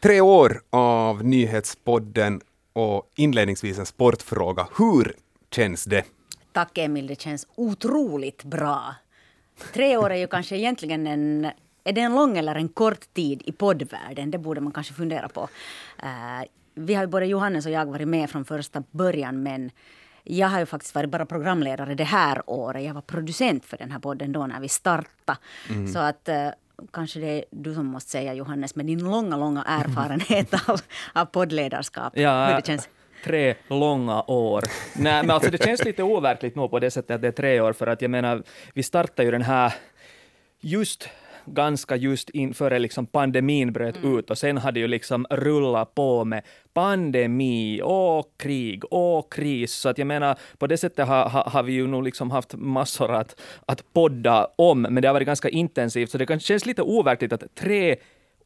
Tre år av nyhetspodden och inledningsvis en sportfråga. Hur känns det? Tack Emil, det känns otroligt bra. Tre år är ju kanske egentligen en är det en lång eller en kort tid i poddvärlden? Det borde man kanske fundera på. Uh, vi har ju både Johannes och jag varit med från första början men jag har ju faktiskt varit bara programledare det här året. Jag var producent för den här podden då när vi startade. Mm. Så att uh, kanske det är du som måste säga Johannes med din långa, långa erfarenhet av, av poddledarskap. Ja, hur det känns tre långa år. Nej, men alltså det känns lite overkligt nog på det sättet att det är tre år, för att jag menar, vi startade ju den här just ganska just inför liksom pandemin bröt mm. ut och sen hade ju liksom rullat på med pandemi och krig och kris. Så att jag menar, på det sättet har, har, har vi ju nog liksom haft massor att, att podda om, men det har varit ganska intensivt, så det kan känns lite overkligt att tre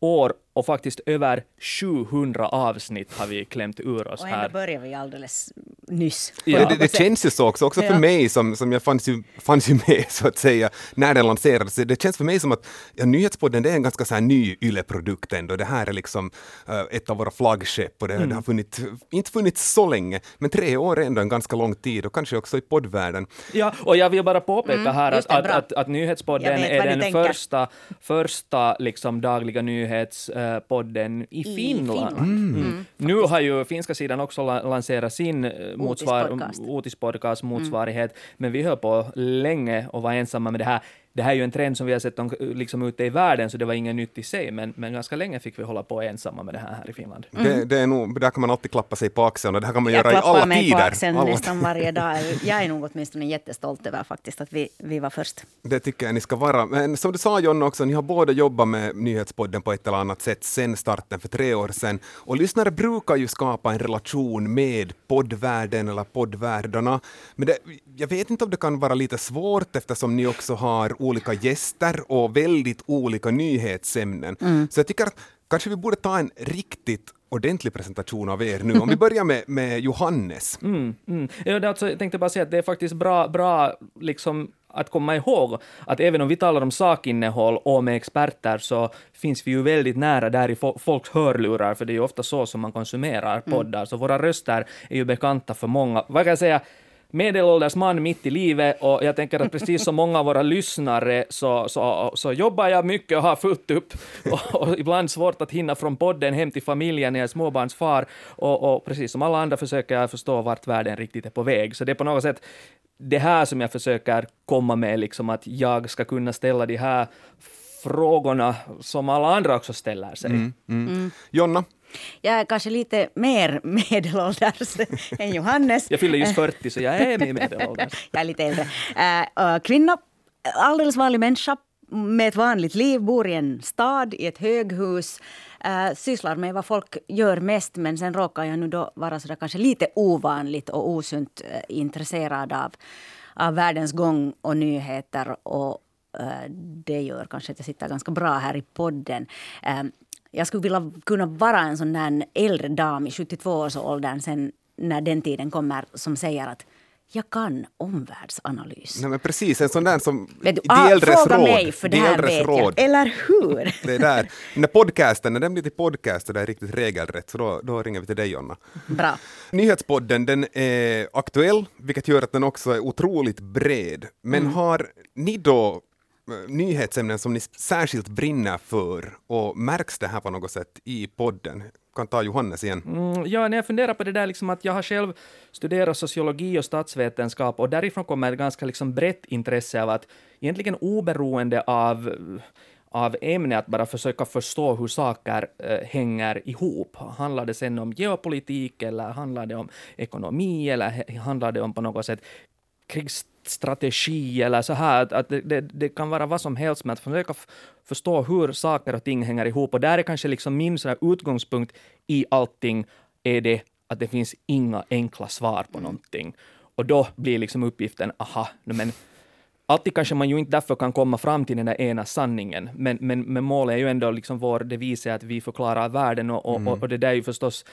år och faktiskt över 700 avsnitt har vi klämt ur oss här. Och ändå börjar vi alldeles nyss. Ja. Det, det, känns ju så också, också för ja. mig som, som jag fanns ju, fanns ju med så att säga när den lanserades. Det känns för mig som att ja, Nyhetspodden det är en ganska så här ny ylleprodukt ändå. Det här är liksom uh, ett av våra flaggskepp och det, mm. det har funnits, inte funnits så länge, men tre år är ändå en ganska lång tid och kanske också i poddvärlden. Ja, och jag vill bara påpeka mm, här att, att, att, att, Nyhetspodden är den första, första liksom dagliga nyhets uh, podden i, I Finland. Finland. Mm. Mm. Nu har ju finska sidan också lanserat sin eh, motsvar, Otispodcast motsvarighet, mm. men vi höll på länge och var ensamma med det här det här är ju en trend som vi har sett om, liksom ute i världen, så det var inget nytt i sig, men, men ganska länge fick vi hålla på ensamma med det här här i Finland. Mm. Det, det, är nog, där kan man alltid klappa sig på axeln och det här kan man jag göra i alla tider. Jag klappar mig på axeln alla. nästan varje dag. Jag är nog åtminstone jättestolt över faktiskt att vi, vi var först. Det tycker jag ni ska vara. Men som du sa John också, ni har båda jobbat med nyhetspodden på ett eller annat sätt sen starten för tre år sedan. Och lyssnare brukar ju skapa en relation med poddvärlden eller poddvärldarna. Men det, jag vet inte om det kan vara lite svårt eftersom ni också har olika gäster och väldigt olika nyhetsämnen. Mm. Så jag tycker att kanske vi borde ta en riktigt ordentlig presentation av er nu. Om vi börjar med, med Johannes. Mm, mm. Ja, alltså, jag tänkte bara säga att det är faktiskt bra, bra liksom, att komma ihåg att även om vi talar om sakinnehåll och med experter så finns vi ju väldigt nära där i folks hörlurar, för det är ju ofta så som man konsumerar poddar, mm. så våra röster är ju bekanta för många. Vad kan jag säga? Medelålders man mitt i livet och jag tänker att precis som många av våra lyssnare så, så, så jobbar jag mycket och har fullt upp och, och ibland svårt att hinna från podden hem till familjen när jag är småbarnsfar och, och precis som alla andra försöker jag förstå vart världen riktigt är på väg. Så det är på något sätt det här som jag försöker komma med, liksom att jag ska kunna ställa de här frågorna som alla andra också ställer sig. Mm, mm. Mm. Jonna? Jag är kanske lite mer medelålders än Johannes. Jag fyller just 40 så jag är mer medelålders. jag är lite äldre. Uh, kvinna, alldeles vanlig människa med ett vanligt liv, bor i en stad, i ett höghus. Uh, sysslar med vad folk gör mest men sen råkar jag nu då vara sådär kanske lite ovanligt och osunt uh, intresserad av, av världens gång och nyheter. Och uh, det gör kanske att jag sitter ganska bra här i podden. Jag skulle vilja kunna vara en sån där äldre dam i 72-årsåldern sen när den tiden kommer som säger att jag kan omvärldsanalys. Nej, men precis, en sån där som Vet du, ah, äldres fråga råd. mig, för det här vet råd. jag. Eller hur? Det är där. När podcasten, när den blir till podcast och det är riktigt regelrätt, så då, då ringer vi till dig Jonna. Bra. Nyhetspodden, den är aktuell, vilket gör att den också är otroligt bred. Men mm. har ni då nyhetsämnen som ni särskilt brinner för och märks det här på något sätt i podden? kan ta Johannes igen. Mm, ja, när jag funderar på det där, liksom att jag har själv studerat sociologi och statsvetenskap och därifrån kommer ett ganska liksom brett intresse av att egentligen oberoende av av ämne att bara försöka förstå hur saker äh, hänger ihop. Handlar det sen om geopolitik eller handlar det om ekonomi eller handlar det om på något sätt krigs strategi eller så här, att det, det, det, kan vara vad som helst, men att försöka förstå hur saker och ting hänger ihop. Och där är kanske liksom min så utgångspunkt i allting, är det att det finns inga enkla svar på någonting. Och då blir liksom uppgiften, aha, men Alltid kanske man ju inte därför kan komma fram till den där ena sanningen, men, men, men målet är ju ändå liksom vår devis är att vi förklarar världen och, och, och, och det där är ju förstås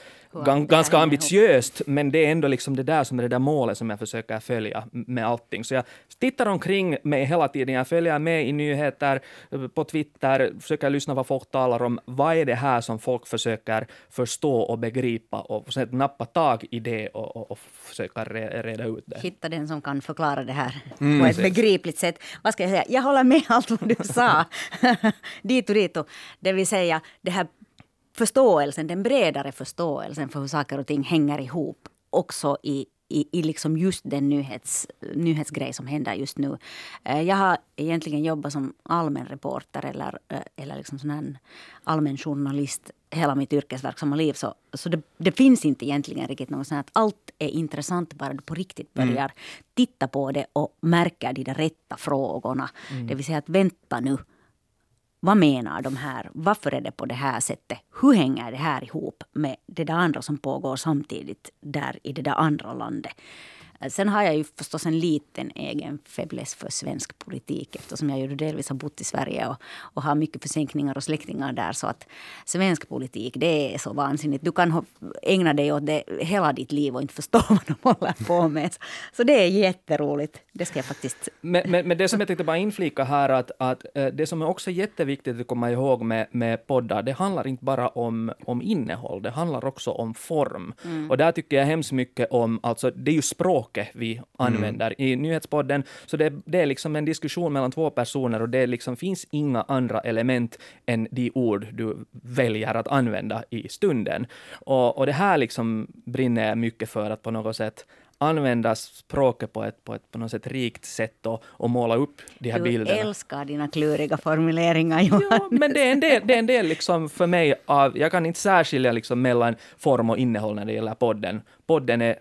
gan, ganska ambitiöst, men det är ändå liksom det där som är det där målet som jag försöker följa med allting. Så jag tittar omkring mig hela tiden, jag följer med i nyheter, på Twitter, försöker lyssna vad folk talar om. Vad är det här som folk försöker förstå och begripa och sen nappa tag i det och, och, och försöka reda ut det. Hitta den som kan förklara det här mm. på ett begripligt sätt. Vad ska jag säga? Jag håller med allt vad du sa. dit och dit. Och, det vill säga det här förståelsen, den bredare förståelsen för hur saker och ting hänger ihop också i i, i liksom just den nyhets, nyhetsgrej som händer just nu. Eh, jag har egentligen jobbat som allmän reporter eller, eh, eller liksom sån allmän journalist hela mitt yrkesverksamma liv. Så, så det, det, finns inte egentligen riktigt något sånt att allt är intressant bara du på riktigt mm. börjar mm. titta på det och märker de rätta frågorna. Mm. Det vill säga att vänta nu vad menar de här? Varför är det på det här sättet? Hur hänger det här ihop med det där andra som pågår samtidigt där i det där andra landet? Sen har jag ju förstås en liten egen fäbless för svensk politik eftersom jag ju delvis har bott i Sverige och, och har mycket försänkningar och släktingar där. Så att svensk politik, det är så vansinnigt. Du kan ägna dig åt det hela ditt liv och inte förstå vad de håller på med. Så det är jätteroligt. Det ska jag faktiskt... Men, men, men det som jag tänkte bara inflika här, att, att eh, det som är också jätteviktigt att komma ihåg med, med poddar, det handlar inte bara om, om innehåll, det handlar också om form. Mm. Och där tycker jag hemskt mycket om, alltså det är ju språk språket vi använder mm. i nyhetspodden. Så det, det, är liksom en diskussion mellan två personer och det liksom finns inga andra element än de ord du väljer att använda i stunden. Och, och det här liksom brinner jag mycket för att på något sätt använda språket på ett, på ett på något sätt rikt sätt och, och måla upp de här du bilderna. Du älskar dina kluriga formuleringar, Johannes. Ja, men det är en del, det är en del liksom för mig av... Jag kan inte särskilja liksom mellan form och innehåll när det gäller podden. Podden är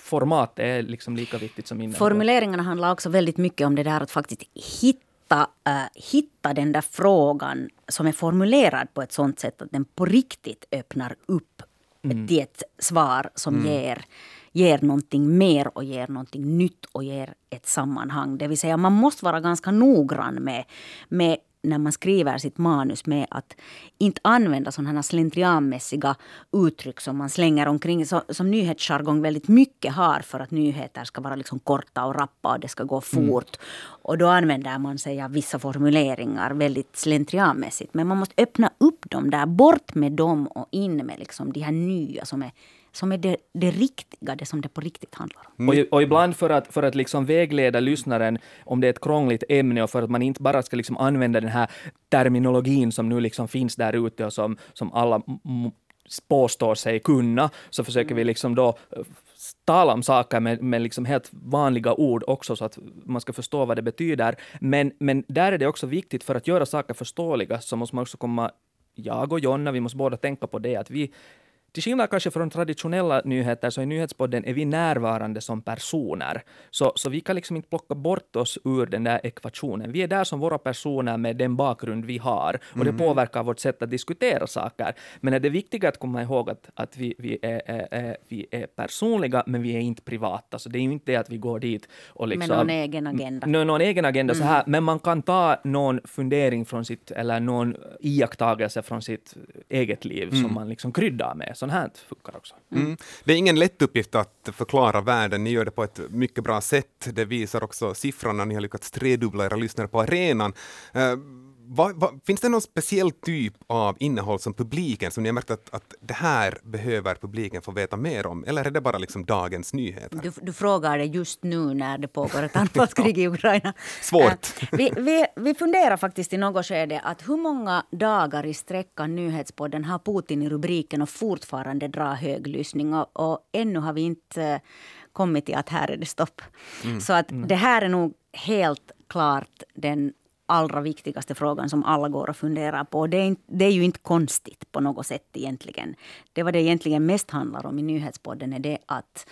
format är liksom lika viktigt som innehåll. Formuleringarna handlar också väldigt mycket om det där att faktiskt hitta, uh, hitta den där frågan som är formulerad på ett sånt sätt att den på riktigt öppnar upp mm. till ett svar som mm. ger ger någonting mer och ger någonting nytt och ger ett sammanhang. Det vill säga man måste vara ganska noggrann med, med när man skriver sitt manus med att inte använda sådana slentrianmässiga uttryck som man slänger omkring så, som nyhetsjargong väldigt mycket har för att nyheter ska vara liksom korta och rappa och det ska gå mm. fort. Mm. Och då använder man sig av vissa formuleringar väldigt slentrianmässigt. Men man måste öppna upp dem där, bort med dem och in med liksom de här nya som är som är det, det riktiga, det som det på riktigt handlar om. Och, och, ibland för att, för att liksom vägleda lyssnaren om det är ett krångligt ämne och för att man inte bara ska liksom använda den här terminologin som nu liksom finns där ute och som, som alla påstår sig kunna, så försöker vi liksom då eh, tala om saker med, med liksom helt vanliga ord också, så att man ska förstå vad det betyder. Men, men där är det också viktigt, för att göra saker förståeliga, så måste man också komma jag och Jonna, vi måste båda tänka på det, att vi, till skillnad kanske från traditionella nyheter så i nyhetspodden är vi närvarande som personer. Så, så vi kan liksom inte plocka bort oss ur den där ekvationen. Vi är där som våra personer med den bakgrund vi har och det mm. påverkar vårt sätt att diskutera saker. Men det är viktigt att komma ihåg att, att vi, vi, är, är, är, vi är personliga men vi är inte privata. Så det är ju inte det att vi går dit och liksom... Med någon egen agenda. Någon, någon egen agenda mm. så här. Men man kan ta någon fundering från sitt, eller någon iakttagelse från sitt eget liv mm. som man liksom kryddar med sånt här funkar också. Mm. Mm. Det är ingen lätt uppgift att förklara världen, ni gör det på ett mycket bra sätt. Det visar också siffrorna, ni har lyckats tredubbla era lyssnare på arenan. Vad, vad, finns det någon speciell typ av innehåll som publiken, som ni har märkt att, att det här behöver publiken få veta mer om? Eller är det bara liksom dagens nyheter? Du, du frågar det just nu när det pågår ett anfallskrig i Ukraina. Svårt. Äh, vi, vi, vi funderar faktiskt i något skede att hur många dagar i sträckan Nyhetspodden har Putin i rubriken och fortfarande drar hög lyssning och, och ännu har vi inte äh, kommit till att här är det stopp. Mm. Så att mm. det här är nog helt klart den allra viktigaste frågan som alla går och funderar på. Det är, det är ju inte konstigt på något sätt egentligen. Det vad det egentligen mest handlar om i nyhetspodden är det att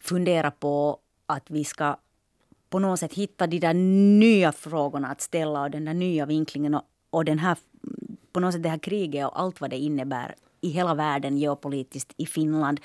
fundera på att vi ska på något sätt hitta de där nya frågorna att ställa och den där nya vinklingen och, och den här, på något sätt det här kriget och allt vad det innebär i hela världen geopolitiskt, i Finland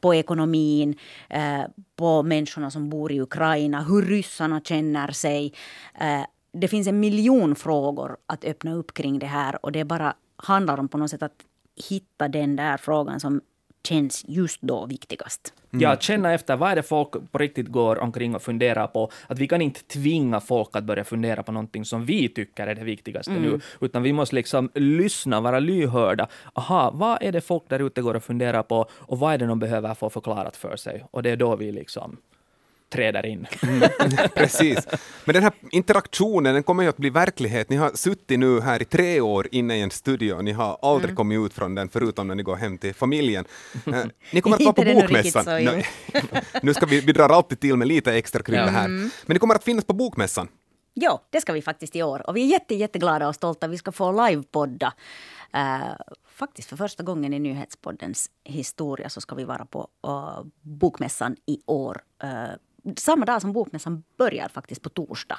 på ekonomin, eh, på människorna som bor i Ukraina, hur ryssarna känner sig. Eh, det finns en miljon frågor att öppna upp kring det här och det bara handlar om på något sätt att hitta den där frågan som känns just då viktigast. Mm. Ja, känna efter vad är det folk på riktigt går omkring och funderar på. Att vi kan inte tvinga folk att börja fundera på någonting som vi tycker är det viktigaste mm. nu, utan vi måste liksom lyssna, vara lyhörda. Aha, vad är det folk där ute går och funderar på och vad är det de behöver få förklarat för sig? Och det är då vi liksom träder in. Mm, precis. Men den här interaktionen den kommer ju att bli verklighet. Ni har suttit nu här i tre år inne i en studio. Ni har aldrig mm. kommit ut från den förutom när ni går hem till familjen. Eh, ni kommer att vara på Bokmässan. Så, nu ska vi, vi drar alltid till med lite extra krydda här. Mm. Men ni kommer att finnas på Bokmässan. Ja, det ska vi faktiskt i år. Och vi är jätte, jätteglada och stolta. Vi ska få livepodda. Uh, faktiskt för första gången i Nyhetspoddens historia så ska vi vara på uh, Bokmässan i år. Uh, samma dag som bokmässan börjar faktiskt på torsdag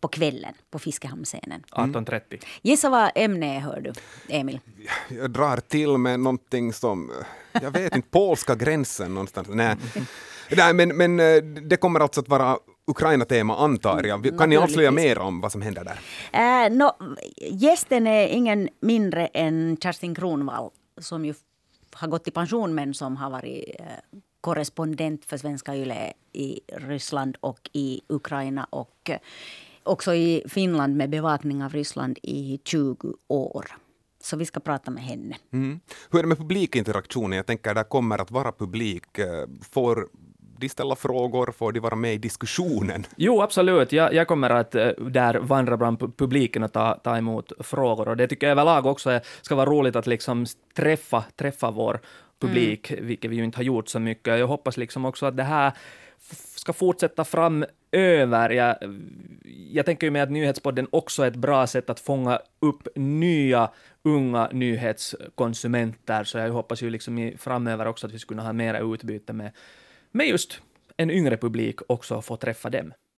på kvällen på Fiskehamnscenen. 18.30. Mm. Gissa vad ämnet är, hör du, Emil? Jag drar till med någonting som, jag vet inte, polska gränsen någonstans. Nej, Nej men, men eh, det kommer alltså att vara Ukraina-tema antar jag. Kan ni avslöja mer om vad som händer där? Äh, no, gästen är ingen mindre än Kerstin Kronvall som ju har gått i pension men som har varit äh, korrespondent för Svenska Yle i Ryssland och i Ukraina och eh, också i Finland med bevakning av Ryssland i 20 år. Så vi ska prata med henne. Mm. Hur är det med publikinteraktionen? Jag tänker där kommer att vara publik. Eh, får de ställa frågor? Får de vara med i diskussionen? Jo, absolut. Jag, jag kommer att eh, där vandra bland publiken och ta, ta emot frågor. Och det tycker jag överlag också ska vara roligt att liksom träffa, träffa vår publik, mm. vilket vi ju inte har gjort så mycket. Jag hoppas liksom också att det här ska fortsätta framöver. Jag, jag tänker ju med att nyhetspodden också är ett bra sätt att fånga upp nya unga nyhetskonsumenter, så jag hoppas ju liksom i, framöver också att vi ska kunna ha mera utbyte med, med just en yngre publik också och få träffa dem.